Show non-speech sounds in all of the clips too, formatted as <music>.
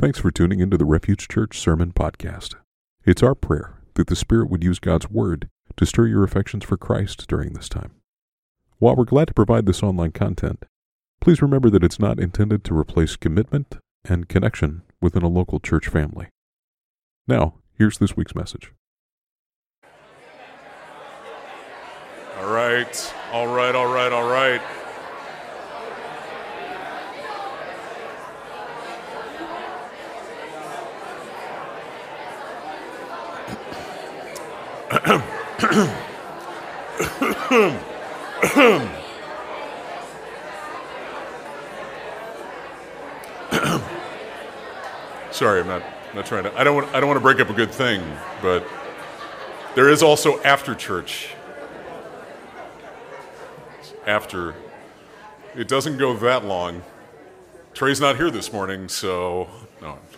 Thanks for tuning into the Refuge Church Sermon Podcast. It's our prayer that the Spirit would use God's Word to stir your affections for Christ during this time. While we're glad to provide this online content, please remember that it's not intended to replace commitment and connection within a local church family. Now, here's this week's message. All right, all right, all right, all right. <coughs> Sorry, I'm not, not trying to. I don't, want, I don't want to break up a good thing, but there is also after church. After. It doesn't go that long. Trey's not here this morning, so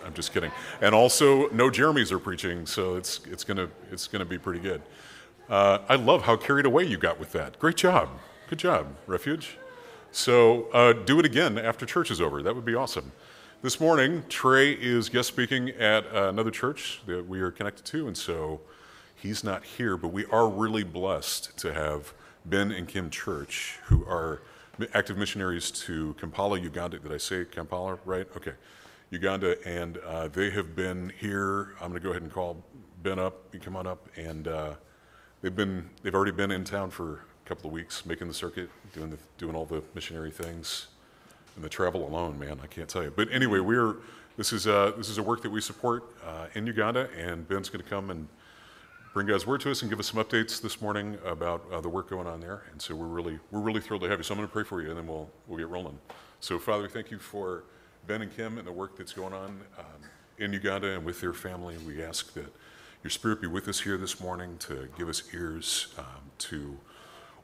I'm just kidding. And also, no Jeremys are preaching, so it's it's gonna it's gonna be pretty good. Uh, I love how carried away you got with that. Great job, good job, Refuge. So uh, do it again after church is over. That would be awesome. This morning, Trey is guest speaking at another church that we are connected to, and so he's not here. But we are really blessed to have Ben and Kim Church, who are active missionaries to Kampala, Uganda. Did I say Kampala right? Okay. Uganda, and uh, they have been here. I'm going to go ahead and call Ben up. You come on up, and uh, they've been they've already been in town for a couple of weeks, making the circuit, doing the, doing all the missionary things, and the travel alone, man, I can't tell you. But anyway, we're this is uh, this is a work that we support uh, in Uganda, and Ben's going to come and bring God's word to us and give us some updates this morning about uh, the work going on there. And so we're really we're really thrilled to have you. So I'm going to pray for you, and then we'll we'll get rolling. So Father, thank you for Ben and Kim and the work that's going on um, in Uganda and with their family. We ask that your spirit be with us here this morning to give us ears um, to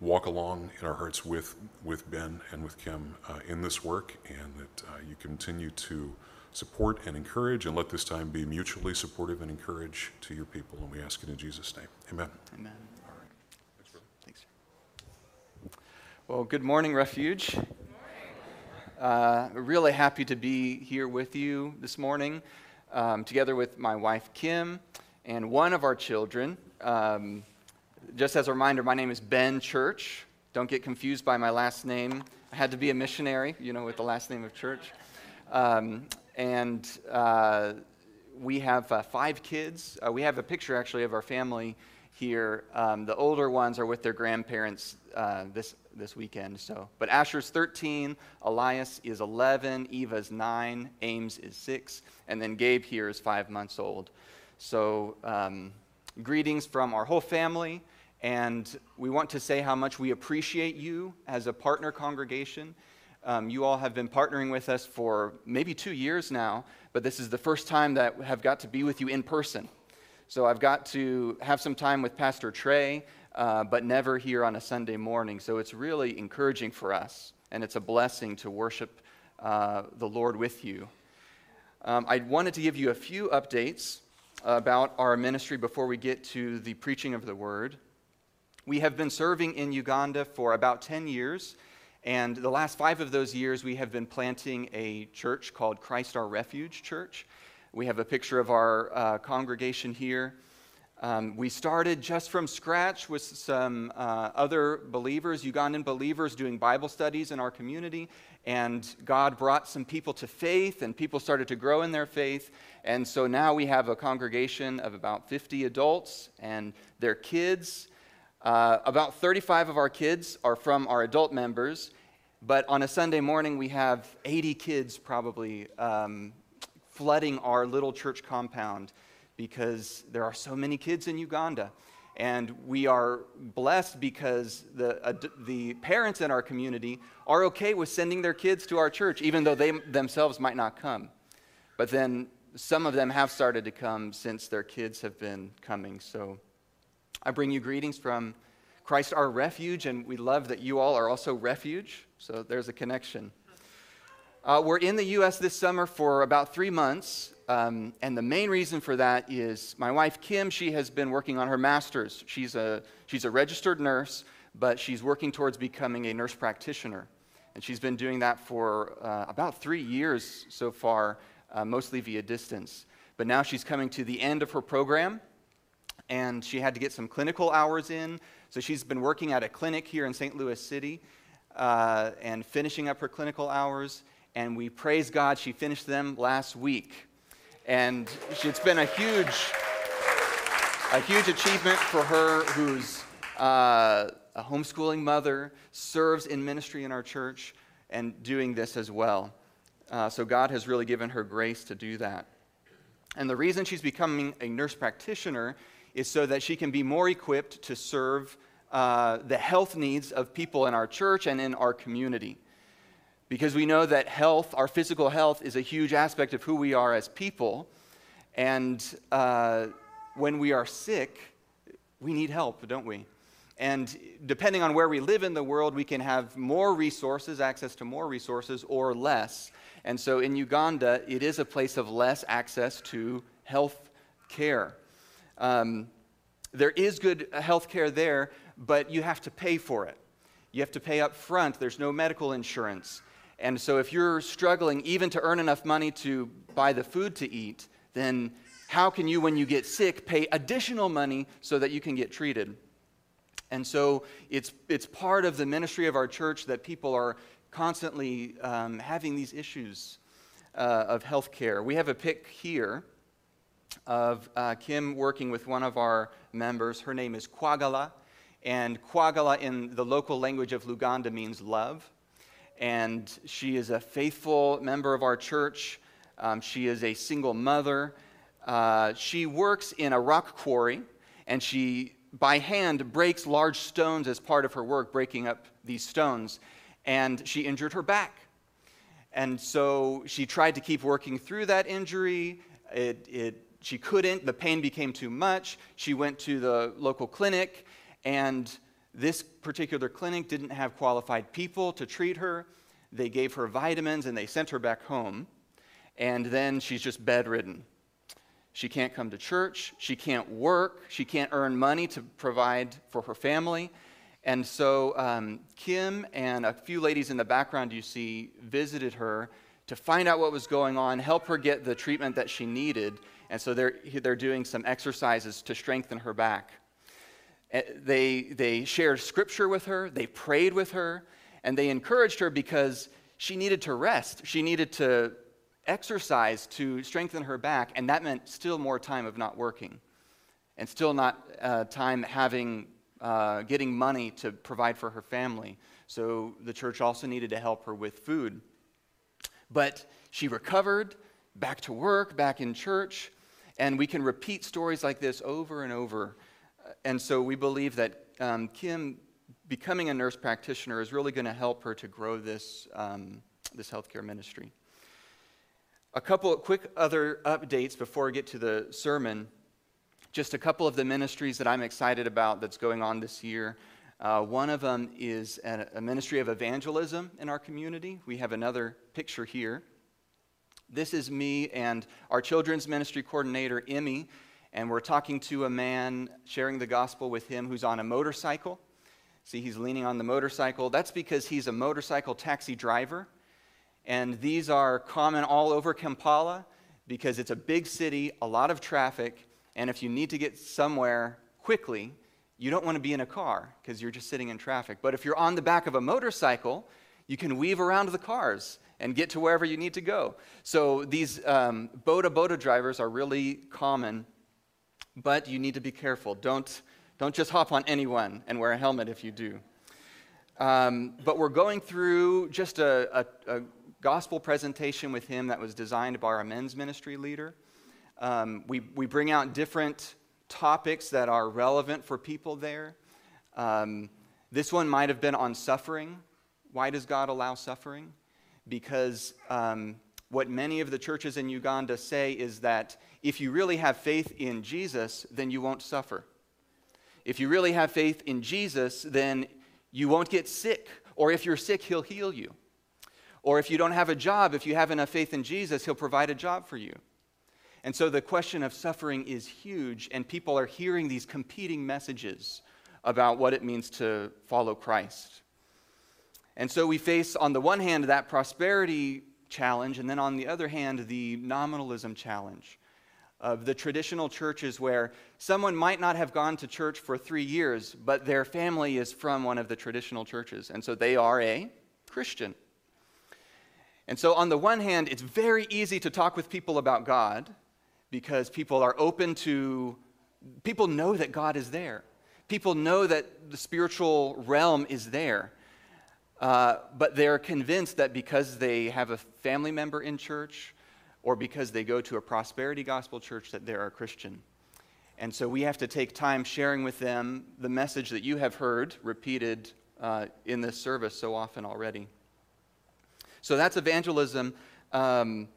walk along in our hearts with, with Ben and with Kim uh, in this work, and that uh, you continue to support and encourage, and let this time be mutually supportive and encourage to your people. And we ask it in Jesus' name. Amen. Amen. All right. Thanks, brother. Thanks. Well, good morning, Refuge. Uh, really happy to be here with you this morning, um, together with my wife Kim and one of our children. Um, just as a reminder, my name is Ben Church. Don't get confused by my last name. I had to be a missionary, you know, with the last name of Church. Um, and uh, we have uh, five kids. Uh, we have a picture actually of our family here. Um, the older ones are with their grandparents uh, this this weekend. So, but Asher's 13, Elias is 11, Eva's 9, Ames is 6, and then Gabe here is 5 months old. So, um, greetings from our whole family, and we want to say how much we appreciate you as a partner congregation. Um, you all have been partnering with us for maybe two years now, but this is the first time that have got to be with you in person. So I've got to have some time with Pastor Trey uh, but never here on a Sunday morning. So it's really encouraging for us, and it's a blessing to worship uh, the Lord with you. Um, I wanted to give you a few updates about our ministry before we get to the preaching of the word. We have been serving in Uganda for about 10 years, and the last five of those years we have been planting a church called Christ Our Refuge Church. We have a picture of our uh, congregation here. Um, we started just from scratch with some uh, other believers, Ugandan believers, doing Bible studies in our community. And God brought some people to faith, and people started to grow in their faith. And so now we have a congregation of about 50 adults and their kids. Uh, about 35 of our kids are from our adult members. But on a Sunday morning, we have 80 kids probably um, flooding our little church compound because there are so many kids in Uganda. And we are blessed because the, uh, the parents in our community are okay with sending their kids to our church, even though they themselves might not come. But then some of them have started to come since their kids have been coming. So I bring you greetings from Christ our refuge, and we love that you all are also refuge. So there's a connection. Uh, we're in the U.S. this summer for about three months, um, and the main reason for that is my wife Kim. She has been working on her master's. She's a she's a registered nurse, but she's working towards becoming a nurse practitioner, and she's been doing that for uh, about three years so far. uh, mostly via distance. But now she's coming to the end of her program, and she had to get some clinical hours in. So she's been working at a clinic here in St. Louis City uh, and finishing up her clinical hours. And we praise God, she finished them last week. And it's been a huge, a huge achievement for her who's uh, a homeschooling mother, serves in ministry in our church, and doing this as well. Uh, so God has really given her grace to do that. And the reason she's becoming a nurse practitioner is so that she can be more equipped to serve uh, the health needs of people in our church and in our community. Because we know that health, our physical health, is a huge aspect of who we are as people. And uh, when we are sick, we need help, don't we? And depending on where we live in the world, we can have more resources, access to more resources, or less. And so in Uganda, it is a place of less access to health care. Um, there is good health care there, but you have to pay for it. You have to pay up front. There's no medical insurance. And so if you're struggling even to earn enough money to buy the food to eat, then how can you, when you get sick, pay additional money so that you can get treated? And so it's, it's part of the ministry of our church that people are constantly um, having these issues uh, of health care. We have a pic here of uh, Kim working with one of our members. Her name is Kwagala, and Kwagala in the local language of Luganda means love. And she is a faithful member of our church. Um, she is a single mother. Uh, she works in a rock quarry, and she by hand breaks large stones as part of her work, breaking up these stones. And she injured her back. And so she tried to keep working through that injury. It, it, she couldn't, the pain became too much. She went to the local clinic, and this particular clinic didn't have qualified people to treat her. They gave her vitamins and they sent her back home. And then she's just bedridden. She can't come to church. She can't work. She can't earn money to provide for her family. And so um, Kim and a few ladies in the background you see visited her to find out what was going on, help her get the treatment that she needed. And so they're, they're doing some exercises to strengthen her back. Eh, they, they shared scripture with her, they prayed with her, and they encouraged her because she needed to rest. She needed to exercise to strengthen her back, and that meant still more time of not working and still not uh, time having uh, getting money to provide for her family. So the church also needed to help her with food. But she recovered, back to work, back in church, and we can repeat stories like this over and over. And so we believe that um, Kim becoming a nurse practitioner is really going to help her to grow this, um, this healthcare ministry. A couple of quick other updates before I get to the sermon. Just a couple of the ministries that I'm excited about that's going on this year. Uh, one of them is a, a ministry of evangelism in our community. We have another picture here. This is me and our children's ministry coordinator, Emmy, and we're talking to a man, sharing the gospel with him who's on a motorcycle. See, he's leaning on the motorcycle. That's because he's a motorcycle taxi driver and these are common all over Kampala because it's a big city, a lot of traffic, and if you need to get somewhere quickly, you don't want to be in a car because you're just sitting in traffic. But if you're on the back of a motorcycle, you can weave around the cars and get to wherever you need to go. So these um, boda boda drivers are really common, but you need to be careful. Don't, don't just hop on anyone and wear a helmet if you do. Um, but we're going through just a, a, a gospel presentation with him that was designed by our men's ministry leader. Um, we, we bring out different topics that are relevant for people there. Um, this one might have been on suffering. Why does God allow suffering? Because um, what many of the churches in Uganda say is that if you really have faith in Jesus, then you won't suffer. If you really have faith in Jesus, then you won't get sick. Or if you're sick, he'll heal you. Or if you don't have a job, if you have enough faith in Jesus, He'll provide a job for you. And so the question of suffering is huge, and people are hearing these competing messages about what it means to follow Christ. And so we face, on the one hand, that prosperity challenge, and then on the other hand, the nominalism challenge of the traditional churches where someone might not have gone to church for three years, but their family is from one of the traditional churches, and so they are a Christian. And so, on the one hand, it's very easy to talk with people about God because people are open to, people know that God is there. People know that the spiritual realm is there. Uh, but they're convinced that because they have a family member in church or because they go to a prosperity gospel church that they're a Christian. And so we have to take time sharing with them the message that you have heard repeated uh, in this service so often already. So that's evangelism. Um,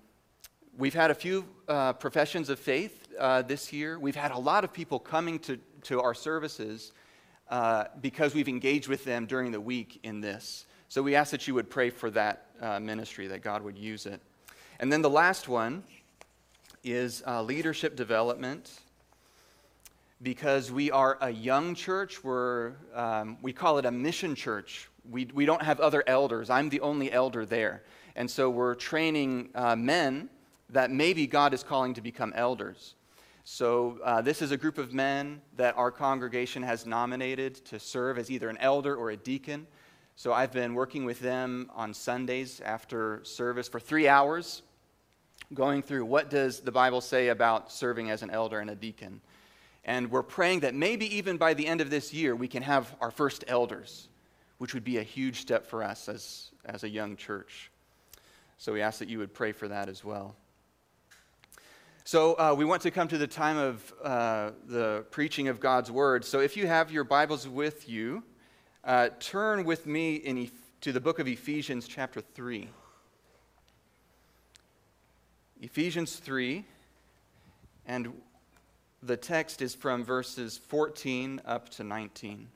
we've had a few uh, professions of faith uh, this year. We've had a lot of people coming to, to our services uh, because we've engaged with them during the week in this. So we ask that you would pray for that uh, ministry, that God would use it. And then the last one is uh, leadership development. Because we are a young church, we're, um, we call it a mission church. We, we don't have other elders. I'm the only elder there. And so we're training uh, men that maybe God is calling to become elders. So, uh, this is a group of men that our congregation has nominated to serve as either an elder or a deacon. So I've been working with them on Sundays after service for three hours, going through what does the Bible say about serving as an elder and a deacon. And we're praying that maybe even by the end of this year, we can have our first elders, which would be a huge step for us as, as a young church. So we ask that you would pray for that as well. So uh, we want to come to the time of uh, the preaching of God's word. So if you have your Bibles with you, uh, turn with me in, to the book of Ephesians, chapter 3. Ephesians 3, and the text is from verses 14 up to 19.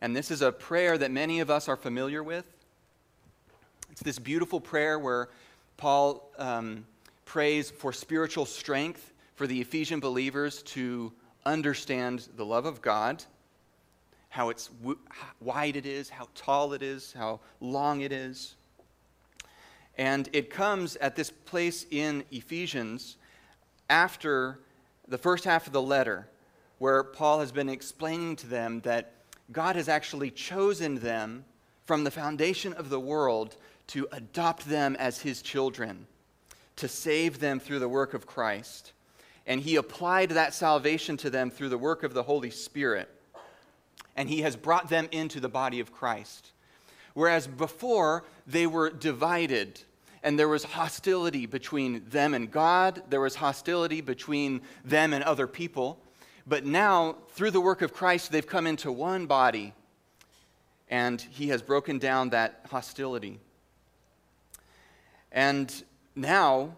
And this is a prayer that many of us are familiar with. It's this beautiful prayer where Paul um, prays for spiritual strength for the Ephesian believers to understand the love of God, how it's w- wide it is, how tall it is, how long it is. And it comes at this place in Ephesians after the first half of the letter, where Paul has been explaining to them that God has actually chosen them from the foundation of the world to adopt them as his children, to save them through the work of Christ and he applied that salvation to them through the work of the Holy Spirit. And he has brought them into the body of Christ. Whereas before, they were divided, and there was hostility between them and God, there was hostility between them and other people. But now, through the work of Christ, they've come into one body, and he has broken down that hostility. And now,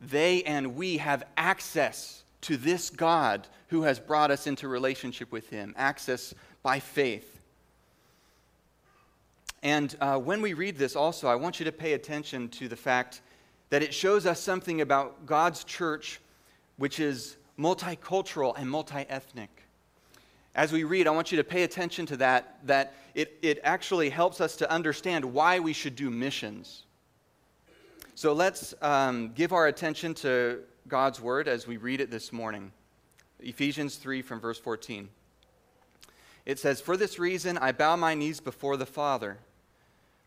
they and we have access to this God who has brought us into relationship with Him, access by faith. And uh, when we read this, also, I want you to pay attention to the fact that it shows us something about God's church which is multicultural and multi ethnic. As we read, I want you to pay attention to that, that it, it actually helps us to understand why we should do missions. So let's um, give our attention to God's word as we read it this morning. Ephesians 3 from verse 14. It says, For this reason I bow my knees before the Father,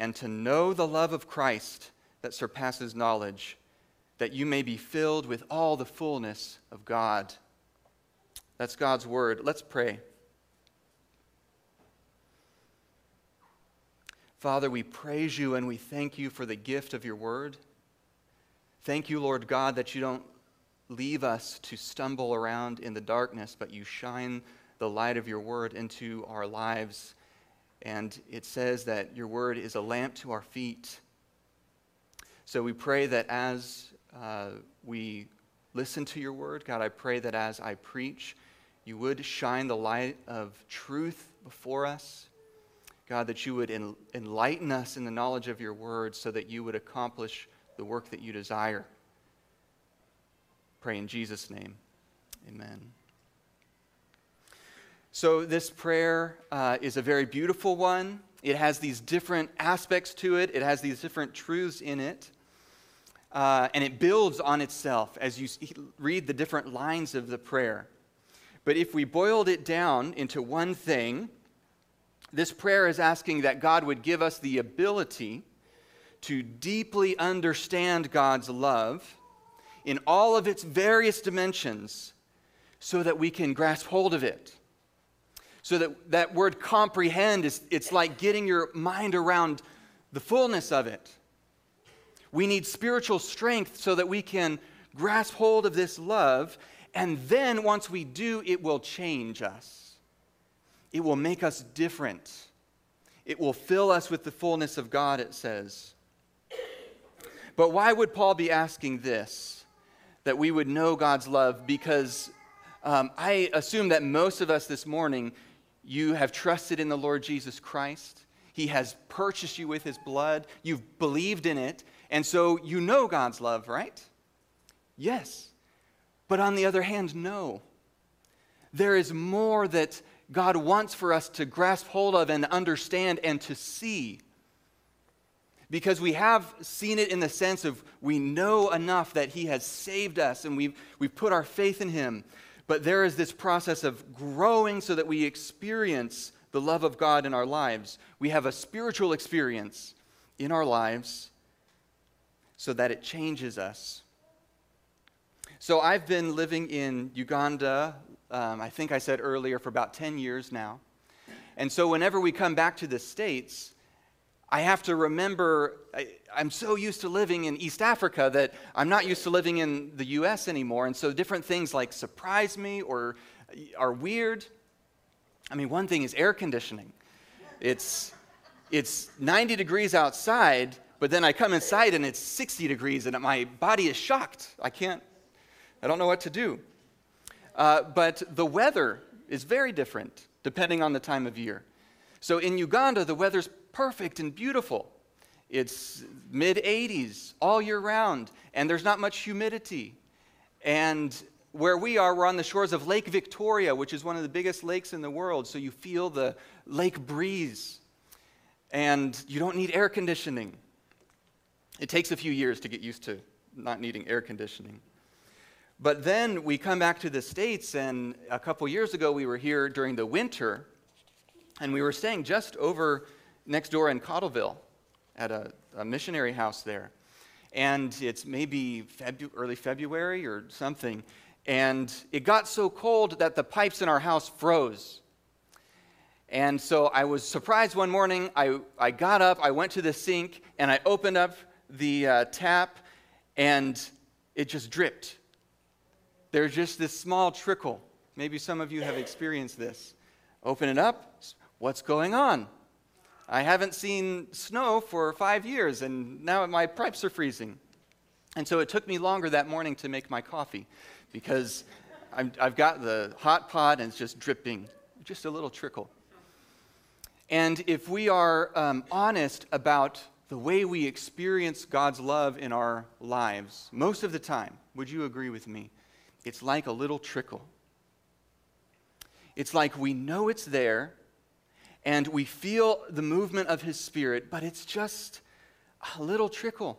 and to know the love of Christ that surpasses knowledge, that you may be filled with all the fullness of God. That's God's word. Let's pray. Father, we praise you and we thank you for the gift of your word. Thank you, Lord God, that you don't leave us to stumble around in the darkness, but you shine the light of your word into our lives And it says that your word is a lamp to our feet. So we pray that as uh, we listen to your word, God, I pray that as I preach, you would shine the light of truth before us. God, that you would en- enlighten us in the knowledge of your word so that you would accomplish the work that you desire. Pray in Jesus' name. Amen. So, this prayer uh, is a very beautiful one. It has these different aspects to it, it has these different truths in it. Uh, and it builds on itself as you read the different lines of the prayer. But if we boiled it down into one thing, this prayer is asking that God would give us the ability to deeply understand God's love in all of its various dimensions so that we can grasp hold of it. So that that word comprehend is it's like getting your mind around the fullness of it. We need spiritual strength so that we can grasp hold of this love and then once we do it will change us. It will make us different. It will fill us with the fullness of God it says. But why would Paul be asking this? That we would know God's love? Because um, I assume that most of us this morning, you have trusted in the Lord Jesus Christ. He has purchased you with his blood. You've believed in it. And so you know God's love, right? Yes. But on the other hand, no. There is more that God wants for us to grasp hold of and understand and to see because we have seen it in the sense of we know enough that He has saved us and we've, we've put our faith in Him. But there is this process of growing so that we experience the love of God in our lives. We have a spiritual experience in our lives so that it changes us. So I've been living in Uganda, um, I think I said earlier, for about 10 years now. And so whenever we come back to the States, I have to remember, I, am so used to living in East Africa that I'm not used to living in the US anymore. And so different things like surprise me or are weird. I mean, one thing is air conditioning. It's, it's 90 degrees outside, but then I come inside and it's 60 degrees and my body is shocked. I can't, I don't know what to do. Uh, but the weather is very different depending on the time of year. So in Uganda, the weather's perfect and beautiful. It's mid 80s all year round, and there's not much humidity. And where we are, we're on the shores of Lake Victoria, which is one of the biggest lakes in the world, so you feel the lake breeze. And you don't need air conditioning. It takes a few years to get used to not needing air conditioning. But then we come back to the States, and a couple years ago we were here during the winter, and we were staying just over next door in Cottleville at a, a missionary house there. And it's maybe Febu- early February or something. And it got so cold that the pipes in our house froze. And so I was surprised one morning. I, I got up, I went to the sink, and I opened up the uh, tap, and it just dripped. There's just this small trickle. Maybe some of you have experienced this. Open it up. What's going on? I haven't seen snow for five years, and now my pipes are freezing. And so it took me longer that morning to make my coffee because i have got the hot pot and it's just dripping, just a little trickle. And if we are um, honest about the way we experience God's love in our lives, most of the time, would you agree with me? It's like a little trickle. It's like we know it's there, and we feel the movement of His Spirit, but it's just a little trickle.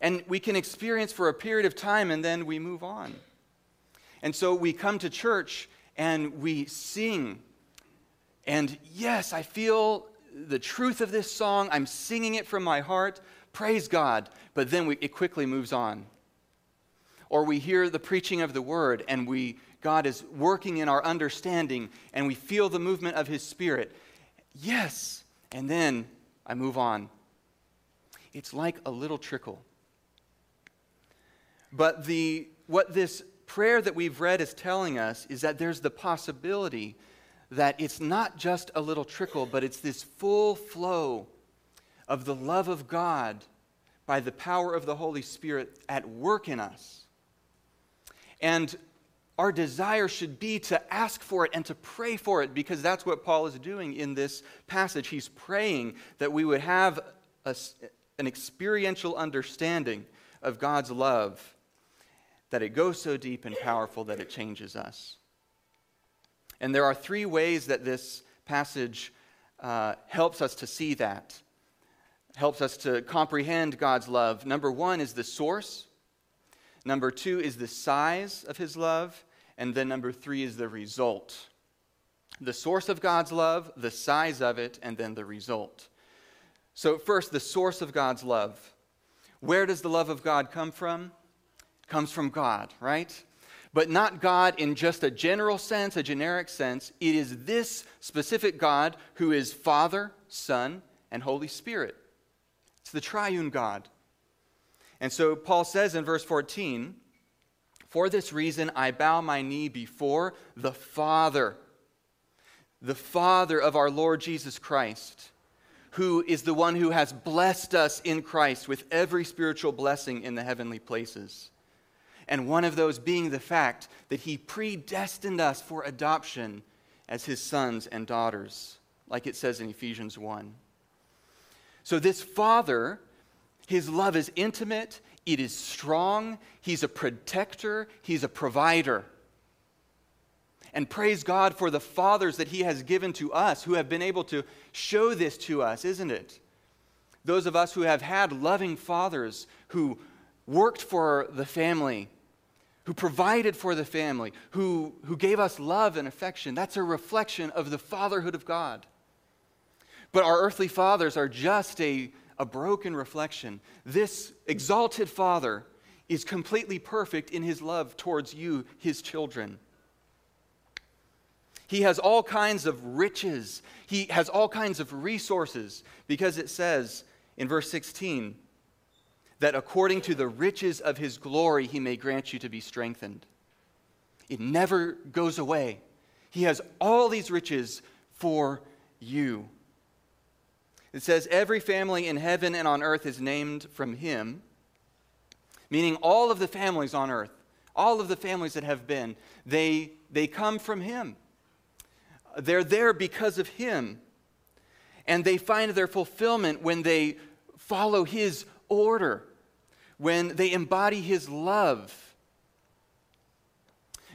And we can experience for a period of time and then we move on. And so we come to church and we sing. And yes, I feel the truth of this song. I'm singing it from my heart. Praise God. But then we, it quickly moves on. Or we hear the preaching of the word and we, God is working in our understanding and we feel the movement of His Spirit. Yes. And then I move on. It's like a little trickle. But the, what this prayer that we've read is telling us is that there's the possibility that it's not just a little trickle, but it's this full flow of the love of God by the power of the Holy Spirit at work in us. And our desire should be to ask for it and to pray for it because that's what Paul is doing in this passage. He's praying that we would have a, an experiential understanding of God's love, that it goes so deep and powerful that it changes us. And there are three ways that this passage uh, helps us to see that, helps us to comprehend God's love. Number one is the source. Number two is the size of his love. And then number three is the result. The source of God's love, the size of it, and then the result. So, first, the source of God's love. Where does the love of God come from? It comes from God, right? But not God in just a general sense, a generic sense. It is this specific God who is Father, Son, and Holy Spirit. It's the triune God. And so Paul says in verse 14, For this reason I bow my knee before the Father, the Father of our Lord Jesus Christ, who is the one who has blessed us in Christ with every spiritual blessing in the heavenly places. And one of those being the fact that he predestined us for adoption as his sons and daughters, like it says in Ephesians 1. So, this Father his love is intimate, it is strong, He's a protector, He's a provider. And praise God for the fathers that He has given to us who have been able to show this to us, isn't it? Those of us who have had loving fathers who worked for the family, who provided for the family, who, who gave us love and affection, that's a reflection of the fatherhood of God. But our earthly fathers are just a a broken reflection. This exalted Father is completely perfect in his love towards you, his children. He has all kinds of riches, he has all kinds of resources, because it says in verse 16 that according to the riches of his glory, he may grant you to be strengthened. It never goes away. He has all these riches for you. It says, Every family in heaven and on earth is named from him, meaning all of the families on earth, all of the families that have been, they, they come from him. They're there because of him. And they find their fulfillment when they follow his order, when they embody his love.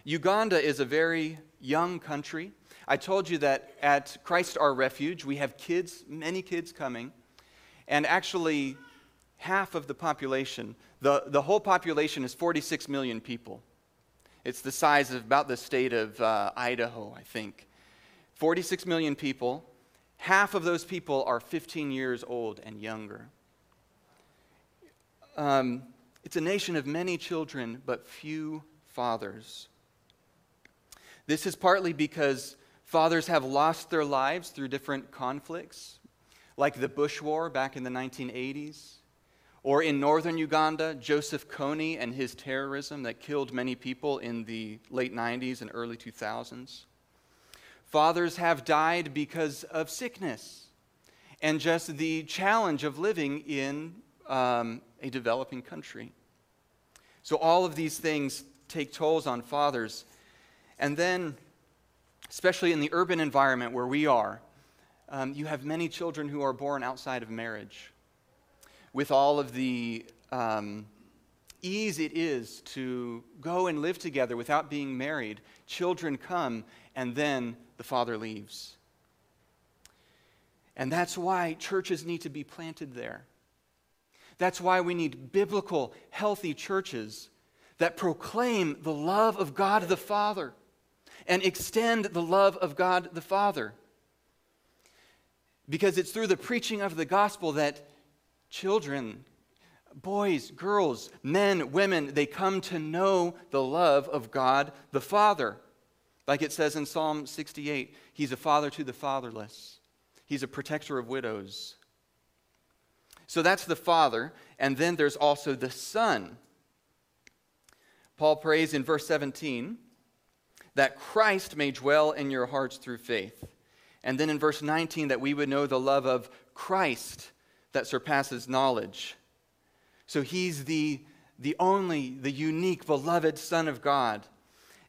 Uganda is a very young country. I told you that at Christ Our Refuge, we have kids, many kids coming, and actually, half of the population, the, the whole population is 46 million people. It's the size of about the state of uh, Idaho, I think. 46 million people. Half of those people are 15 years old and younger. Um, it's a nation of many children, but few fathers. This is partly because Fathers have lost their lives through different conflicts, like the Bush War back in the 1980s, or in northern Uganda, Joseph Kony and his terrorism that killed many people in the late 90s and early 2000s. Fathers have died because of sickness and just the challenge of living in um, a developing country. So, all of these things take tolls on fathers. And then especially in the urban environment where we are, um, you have many children who are born outside of marriage. With all of the um, ease it is to go and live together without being married, children come and then the father leaves. And that's why churches need to be planted there. That's why we need biblical, healthy churches that proclaim the love of God the Father and extend the love of God the Father. Because it's through the preaching of the gospel that children, boys, girls, men, women, they come to know the love of God the Father. Like it says in Psalm 68, He's a father to the fatherless, He's a protector of widows. So that's the Father, and then there's also the Son. Paul prays in verse 17 that Christ may dwell in your hearts through faith. And then in verse 19, that we would know the love of Christ that surpasses knowledge. So he's the, the only, the unique, beloved Son of God.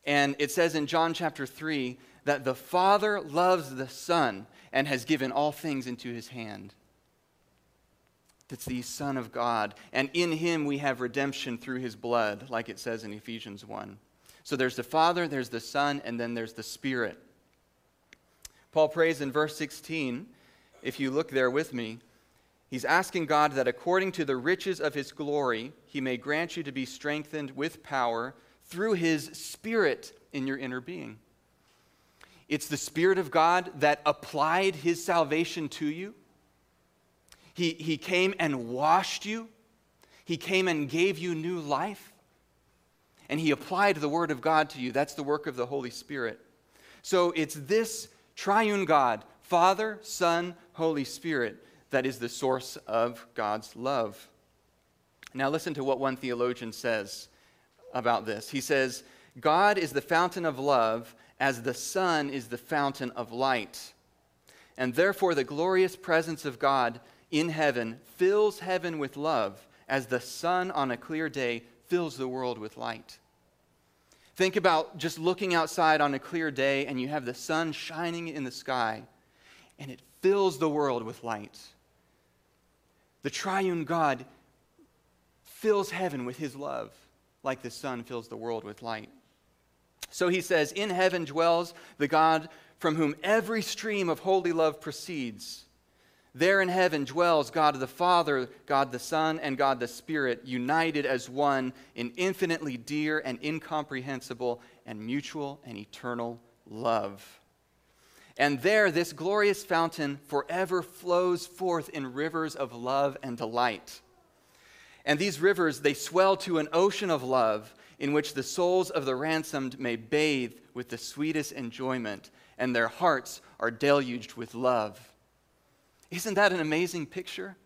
And it says in John chapter 3 that the Father loves the Son and has given all things into his hand. That's the Son of God. And in him we have redemption through his blood, like it says in Ephesians 1. So there's the Father, there's the Son, and then there's the Spirit. Paul prays in verse 16, if you look there with me, he's asking God that according to the riches of his glory, he may grant you to be strengthened with power through his Spirit in your inner being. It's the Spirit of God that applied his salvation to you. He, he came and washed you, he came and gave you new life, and he applied the Word of God to you. That's the work of the Holy Spirit. So it's this triune God, Father, Son, Holy Spirit, that is the source of God's love. Now, listen to what one theologian says about this. He says, God is the fountain of love, as the sun is the fountain of light. And therefore, the glorious presence of God in heaven fills heaven with love, as the sun on a clear day fills the world with light. Think about just looking outside on a clear day and you have the sun shining in the sky and it fills the world with light. The triune God fills heaven with his love like the sun fills the world with light. So he says, In heaven dwells the God from whom every stream of holy love proceeds. There in heaven dwells God the Father, God the Son, and God the Spirit, united as one in infinitely dear and incomprehensible and mutual and eternal love. And there, this glorious fountain forever flows forth in rivers of love and delight. And these rivers, they swell to an ocean of love in which the souls of the ransomed may bathe with the sweetest enjoyment, and their hearts are deluged with love. Isn't that an amazing picture?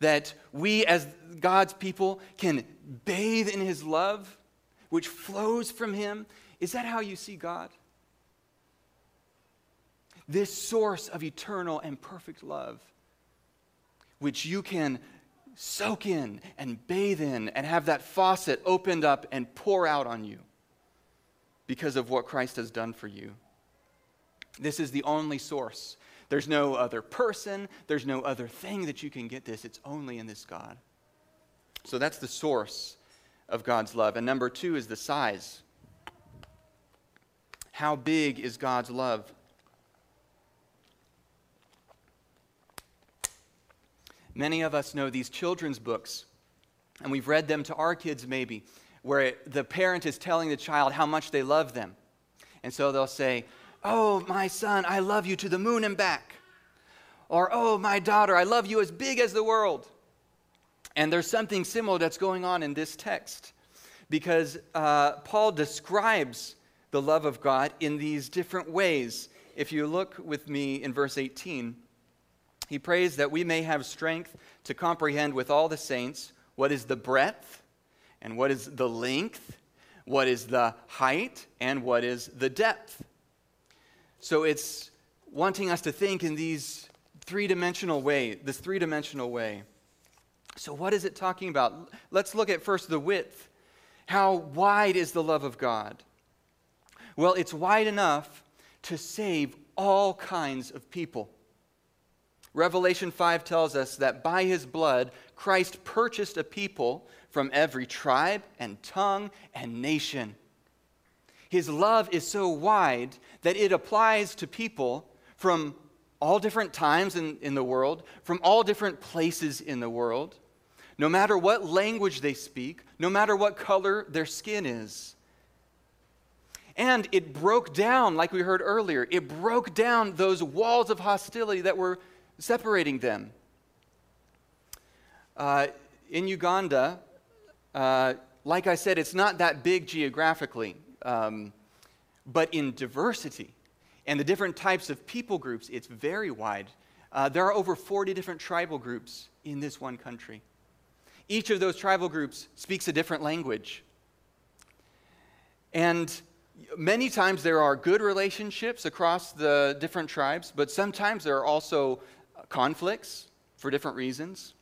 That we, as God's people, can bathe in His love, which flows from Him. Is that how you see God? This source of eternal and perfect love, which you can soak in and bathe in and have that faucet opened up and pour out on you because of what Christ has done for you. This is the only source. There's no other person, there's no other thing that you can get this. It's only in this God. So that's the source of God's love. And number two is the size. How big is God's love? Many of us know these children's books, and we've read them to our kids maybe, where the parent is telling the child how much they love them. And so they'll say, Oh, my son, I love you to the moon and back. Or, Oh, my daughter, I love you as big as the world. And there's something similar that's going on in this text because uh, Paul describes the love of God in these different ways. If you look with me in verse 18, he prays that we may have strength to comprehend with all the saints what is the breadth and what is the length, what is the height, and what is the depth. So it's wanting us to think in these three dimensional way, this three dimensional way. So, what is it talking about? Let's look at first the width. How wide is the love of God? Well, it's wide enough to save all kinds of people. Revelation 5 tells us that by his blood, Christ purchased a people from every tribe and tongue and nation. His love is so wide that it applies to people from all different times in, in the world, from all different places in the world, no matter what language they speak, no matter what color their skin is. And it broke down, like we heard earlier, it broke down those walls of hostility that were separating them. Uh, in Uganda, uh, like I said, it's not that big geographically, um, but in diversity and the different types of people groups, it's very wide. Uh, there are over 40 different tribal groups in this one country. Each of those tribal groups speaks a different language. And Many times there are good relationships across the different tribes, but sometimes there are also conflicts for different reasons.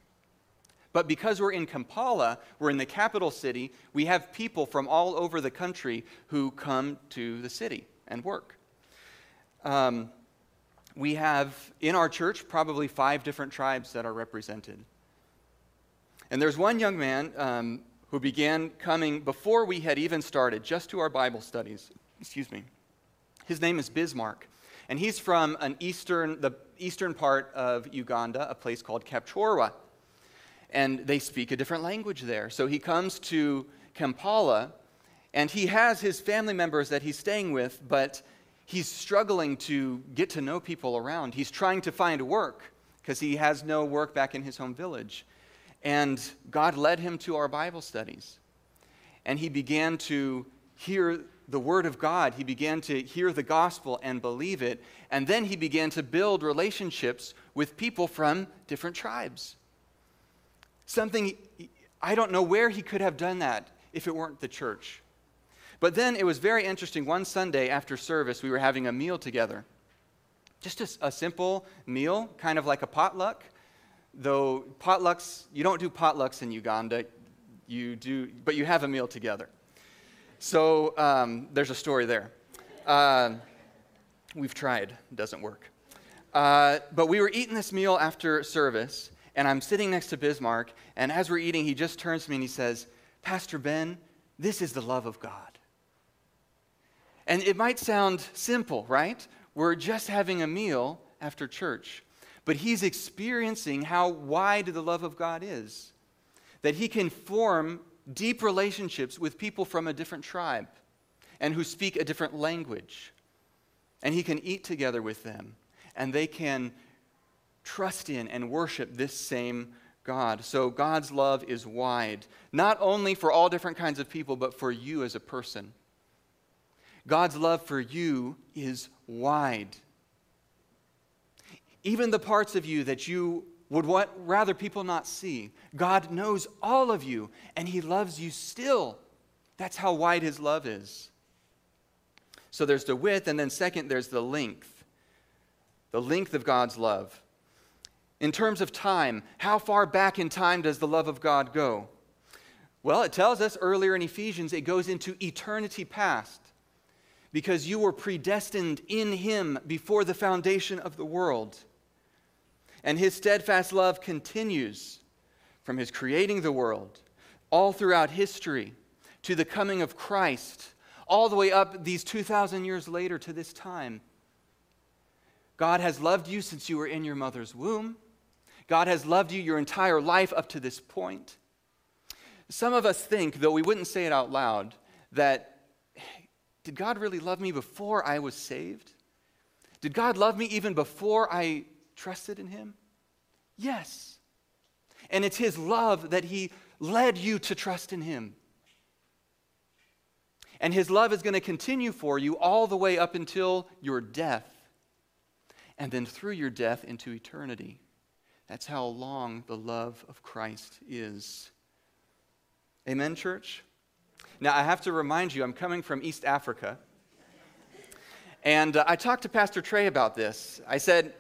But because we're in Kampala, we're in the capital city, we have people from all over the country who come to the city and work. Um, we have in our church probably five different tribes that are represented. And there's one young man um, who began coming before we had even started, just to our Bible studies. Excuse me. His name is Bismarck. And he's from an eastern, the eastern part of Uganda, a place called Kapchorwa. And they speak a different language there. So he comes to Kampala, and he has his family members that he's staying with, but he's struggling to get to know people around. He's trying to find work because he has no work back in his home village. And God led him to our Bible studies. And he began to hear the Word of God. He began to hear the gospel and believe it. And then he began to build relationships with people from different tribes. Something, I don't know where he could have done that if it weren't the church. But then it was very interesting. One Sunday after service, we were having a meal together. Just a, a simple meal, kind of like a potluck. Though potlucks, you don't do potlucks in Uganda, you do, but you have a meal together. So um, there's a story there. Uh, we've tried, doesn't work. Uh, but we were eating this meal after service, and I'm sitting next to Bismarck, and as we're eating, he just turns to me and he says, Pastor Ben, this is the love of God. And it might sound simple, right? We're just having a meal after church. But he's experiencing how wide the love of God is. That he can form deep relationships with people from a different tribe and who speak a different language. And he can eat together with them. And they can trust in and worship this same God. So God's love is wide, not only for all different kinds of people, but for you as a person. God's love for you is wide. Even the parts of you that you would what rather people not see, God knows all of you and he loves you still. That's how wide his love is. So there's the width and then second there's the length. The length of God's love. In terms of time, how far back in time does the love of God go? Well, it tells us earlier in Ephesians it goes into eternity past because you were predestined in him before the foundation of the world. And his steadfast love continues from his creating the world all throughout history to the coming of Christ, all the way up these 2,000 years later to this time. God has loved you since you were in your mother's womb. God has loved you your entire life up to this point. Some of us think, though we wouldn't say it out loud, that did God really love me before I was saved? Did God love me even before I trusted in Him? Yes. And it's His love that He led you to trust in Him. And His love is going to continue for you all the way up until your death, and then through your death into eternity. That's how long the love of Christ is. Amen, church? Now, I have to remind you, I'm coming from East Africa. And uh, I talked to Pastor Trey about this. I said,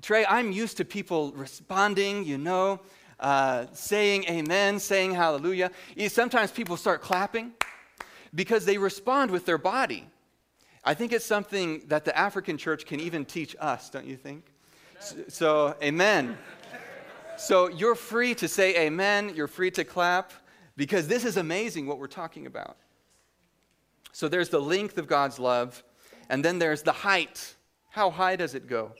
Trey, I'm used to people responding, you know, uh, saying amen, saying hallelujah. Sometimes people start clapping because they respond with their body. I think it's something that the African church can even teach us, don't you think? So, amen. So you're free to say amen, you're free to clap because this is amazing what we're talking about. So there's the length of God's love, and then there's the height. How high does it go?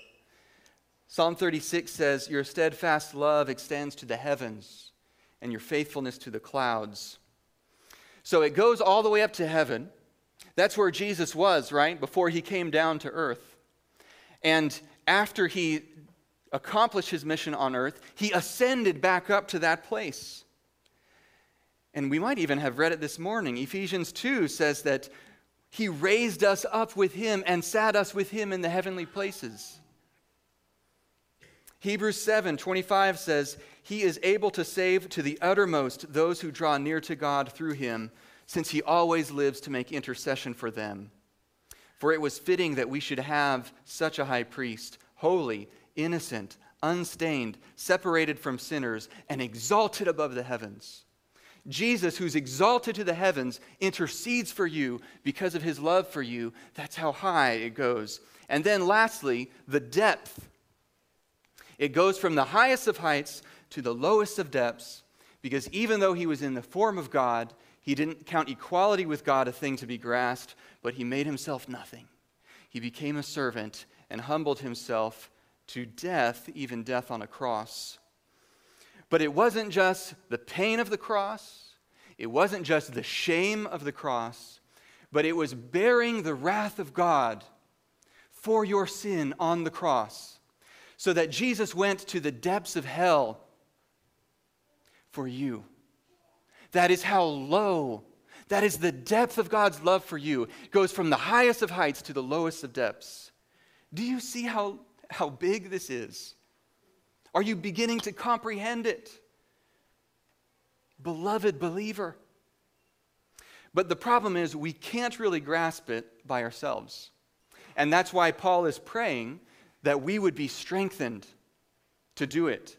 Psalm 36 says, Your steadfast love extends to the heavens, and your faithfulness to the clouds. So it goes all the way up to heaven. That's where Jesus was, right? Before he came down to earth. And after he accomplished his mission on earth, he ascended back up to that place. And we might even have read it this morning. Ephesians 2 says that he raised us up with him and sat us with him in the heavenly places. Hebrews 7 25 says, He is able to save to the uttermost those who draw near to God through him, since he always lives to make intercession for them. For it was fitting that we should have such a high priest, holy, innocent, unstained, separated from sinners, and exalted above the heavens. Jesus, who's exalted to the heavens, intercedes for you because of his love for you. That's how high it goes. And then, lastly, the depth. It goes from the highest of heights to the lowest of depths, because even though he was in the form of God, he didn't count equality with God a thing to be grasped, but he made himself nothing. He became a servant and humbled himself to death, even death on a cross. But it wasn't just the pain of the cross, it wasn't just the shame of the cross, but it was bearing the wrath of God for your sin on the cross. So that Jesus went to the depths of hell for you. That is how low, that is the depth of God's love for you. It goes from the highest of heights to the lowest of depths. Do you see how, how big this is? Are you beginning to comprehend it? Beloved believer. But the problem is, we can't really grasp it by ourselves. And that's why Paul is praying that we would be strengthened to do it.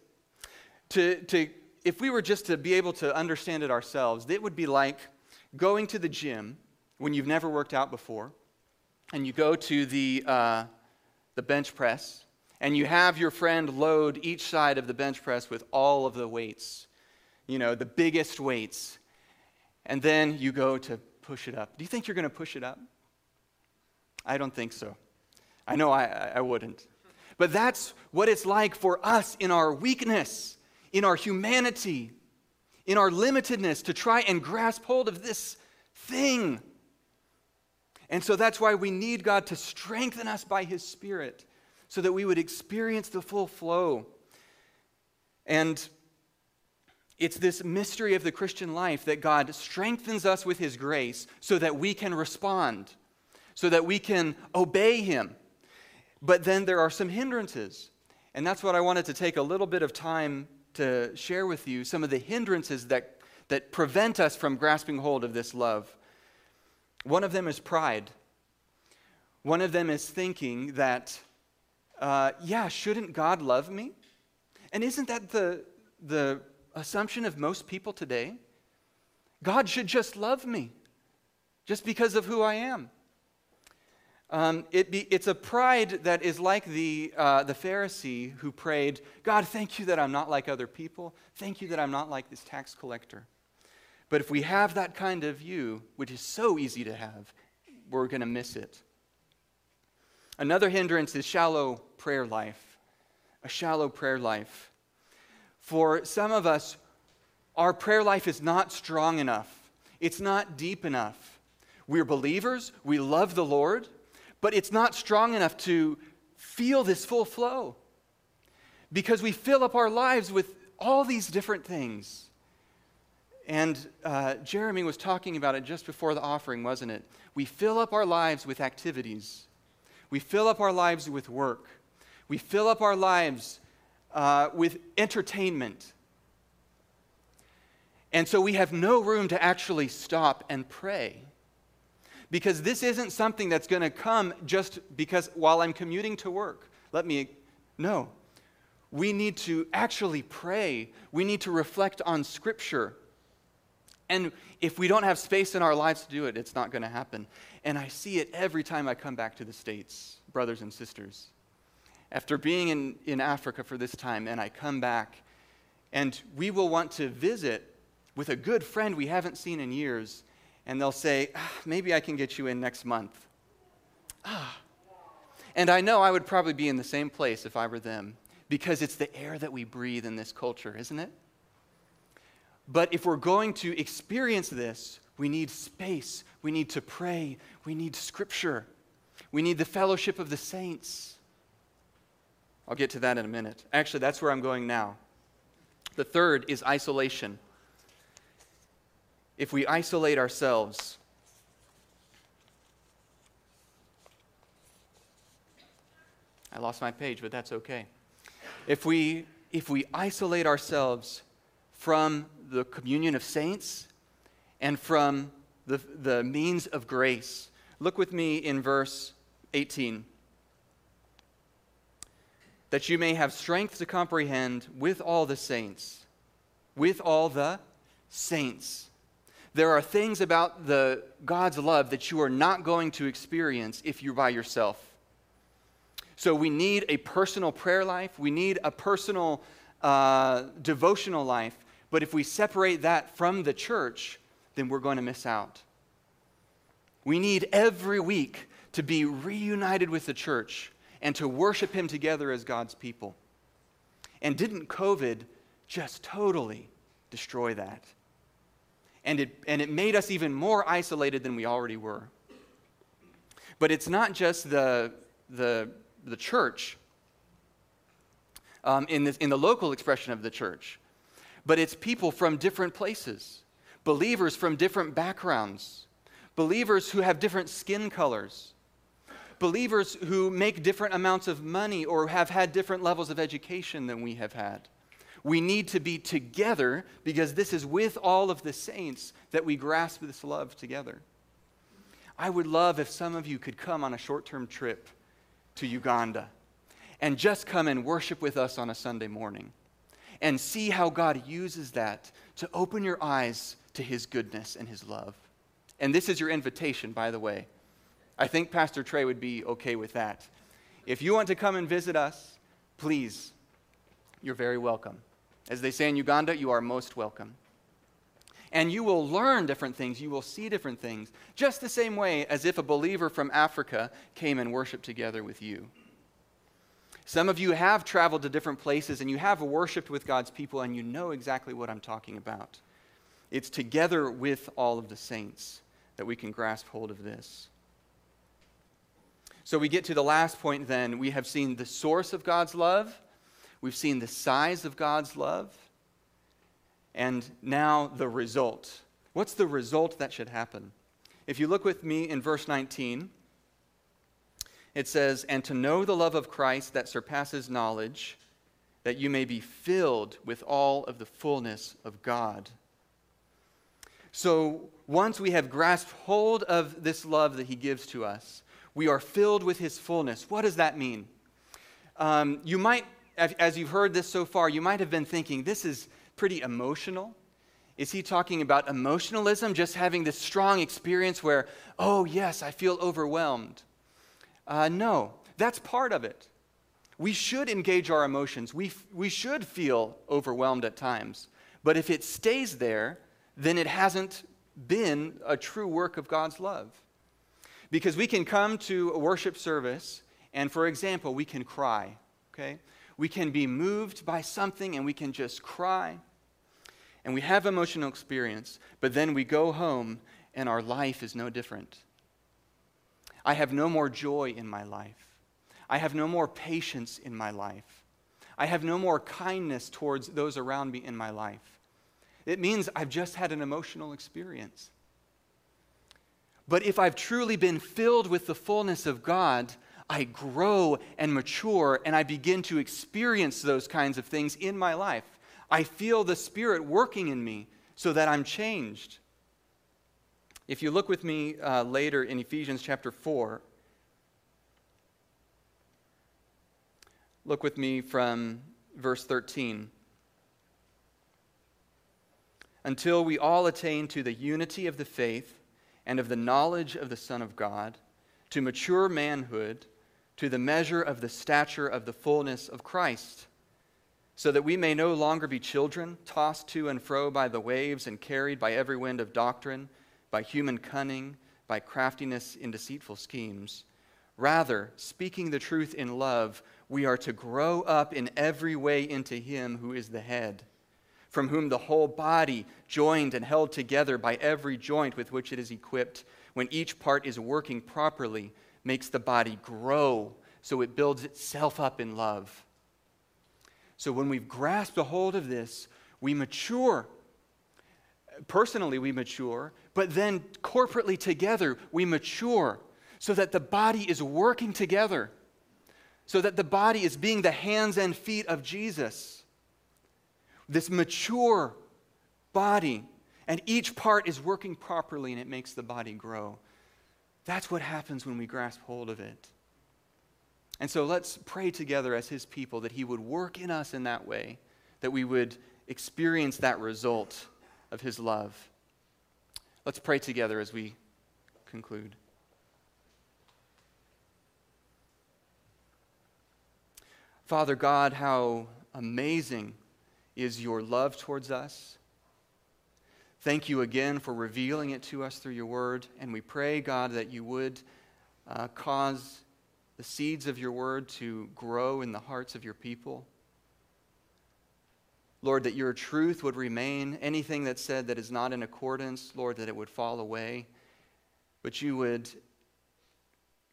To, to if we were just to be able to understand it ourselves, it would be like going to the gym when you've never worked out before, and you go to the, uh, the bench press, and you have your friend load each side of the bench press with all of the weights, you know, the biggest weights, and then you go to push it up. Do you think you're going to push it up? I don't think so. I know I, I wouldn't. But that's what it's like for us in our weakness in our humanity, in our limitedness, to try and grasp hold of this thing. And so that's why we need God to strengthen us by His Spirit so that we would experience the full flow. And it's this mystery of the Christian life that God strengthens us with His grace so that we can respond, so that we can obey Him. But then there are some hindrances. And that's what I wanted to take a little bit of time to share with you some of the hindrances that, that prevent us from grasping hold of this love. One of them is pride. One of them is thinking that, uh, yeah, shouldn't God love me? And isn't that the, the assumption of most people today? God should just love me just because of who I am. Um, it be, it's a pride that is like the, uh, the Pharisee who prayed, God, thank you that I'm not like other people. Thank you that I'm not like this tax collector. But if we have that kind of view, which is so easy to have, we're going to miss it. Another hindrance is shallow prayer life. A shallow prayer life. For some of us, our prayer life is not strong enough, it's not deep enough. We're believers, we love the Lord but it's not strong enough to feel this full flow because we fill up our lives with all these different things. And uh, Jeremy was talking about it just before the offering, wasn't it? We fill up our lives with activities, we fill up our lives with work, we fill up our lives uh, with entertainment. And so we have no room to actually stop and pray because this isn't something that's going to come just because while I'm commuting to work. Let me, no. We need to actually pray. We need to reflect on Scripture. And if we don't have space in our lives to do it, it's not going to happen. And I see it every time I come back to the States, brothers and sisters. After being in, in Africa for this time, and I come back, and we will want to visit with a good friend we haven't seen in years, and they'll say, ah, maybe I can get you in next month. Ah. And I know I would probably be in the same place if I were them because it's the air that we breathe in this culture, isn't it? But if we're going to experience this, we need space, we need to pray, we need scripture, we need the fellowship of the saints. I'll get to that in a minute. Actually, that's where I'm going now. The third is isolation if we isolate ourselves. I lost my page, but that's okay. If we, if we isolate ourselves from the communion of saints and from the the, means of grace. Look with me in verse 18. That you may have strength to comprehend with all the saints, with all the saints. There are things about the God's love that you are not going to experience if you're by yourself. So we need a personal prayer life. We need a personal uh, devotional life. But if we separate that from the church, then we're going to miss out. We need every week to be reunited with the church and to worship Him together as God's people. And didn't COVID just totally destroy that? And it, and it made us even more isolated than we already were. But it's not just the, the, the church um, in, this, in the local expression of the church, but it's people from different places, believers from different backgrounds, believers who have different skin colors, believers who make different amounts of money or have had different levels of education than we have had. We need to be together because this is with all of the saints that we grasp this love together. I would love if some of you could come on a short term trip to Uganda and just come and worship with us on a Sunday morning and see how God uses that to open your eyes to his goodness and his love. And this is your invitation, by the way. I think Pastor Trey would be okay with that. If you want to come and visit us, please, you're very welcome. As they say in Uganda, you are most welcome. And you will learn different things, you will see different things, just the same way as if a believer from Africa came and worshiped together with you. Some of you have traveled to different places and you have worshiped with God's people, and you know exactly what I'm talking about. It's together with all of the saints that we can grasp hold of this. So we get to the last point then. We have seen the source of God's love, we've seen the size of God's love, and now the result. What's the result that should happen? If you look with me in verse 19, it says, And to know the love of Christ that surpasses knowledge, that you may be filled with all of the fullness of God. So once we have grasped hold of this love that He gives to us, we are filled with his fullness. What does that mean? Um, you might, as you've heard this so far, you might have been thinking, this is pretty emotional. Is he talking about emotionalism, just having this strong experience where, oh, yes, I feel overwhelmed? Uh, no, that's part of it. We should engage our emotions. We, we should feel overwhelmed at times. But if it stays there, then it hasn't been a true work of God's love. Because we can come to a worship service, and for example, we can cry, okay? We can be moved by something and we can just cry. And we have emotional experience, but then we go home and our life is no different. I have no more joy in my life. I have no more patience in my life. I have no more kindness towards those around me in my life. It means I've just had an emotional experience. But if I've truly been filled with the fullness of God, I grow and mature and I begin to experience those kinds of things in my life. I feel the Spirit working in me so that I'm changed. If you look with me uh, later in Ephesians chapter 4, look with me from verse 13. Until we all attain to the unity of the faith and of the knowledge of the Son of God, to mature manhood, to the measure of the stature of the fullness of Christ, so that we may no longer be children, tossed to and fro by the waves and carried by every wind of doctrine, by human cunning, by craftiness in deceitful schemes. Rather, speaking the truth in love, we are to grow up in every way into Him who is the head from whom the whole body, joined and held together by every joint with which it is equipped, when each part is working properly, makes the body grow so it builds itself up in love. So when we've grasped a hold of this, we mature. Personally, we mature, but then corporately together, we mature so that the body is working together, so that the body is being the hands and feet of Jesus this mature body. and each part is working properly and it makes the body grow. That's what happens when we grasp hold of it. And so let's pray together as His people that He would work in us in that way, that we would experience that result of His love. Let's pray together as we conclude. Father God, how amazing is your love towards us. Thank you again for revealing it to us through your word. And we pray, God, that you would uh, cause the seeds of your word to grow in the hearts of your people. Lord, that your truth would remain. Anything that's said that is not in accordance, Lord, that it would fall away. But you would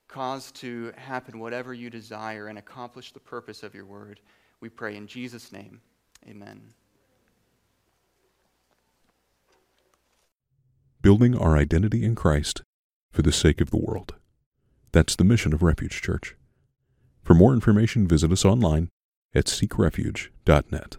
cause to happen whatever you desire and accomplish the purpose of your word. We pray in Jesus' name. Amen. Building our identity in Christ for the sake of the world. That's the mission of Refuge Church. For more information, visit us online at seekrefuge.net.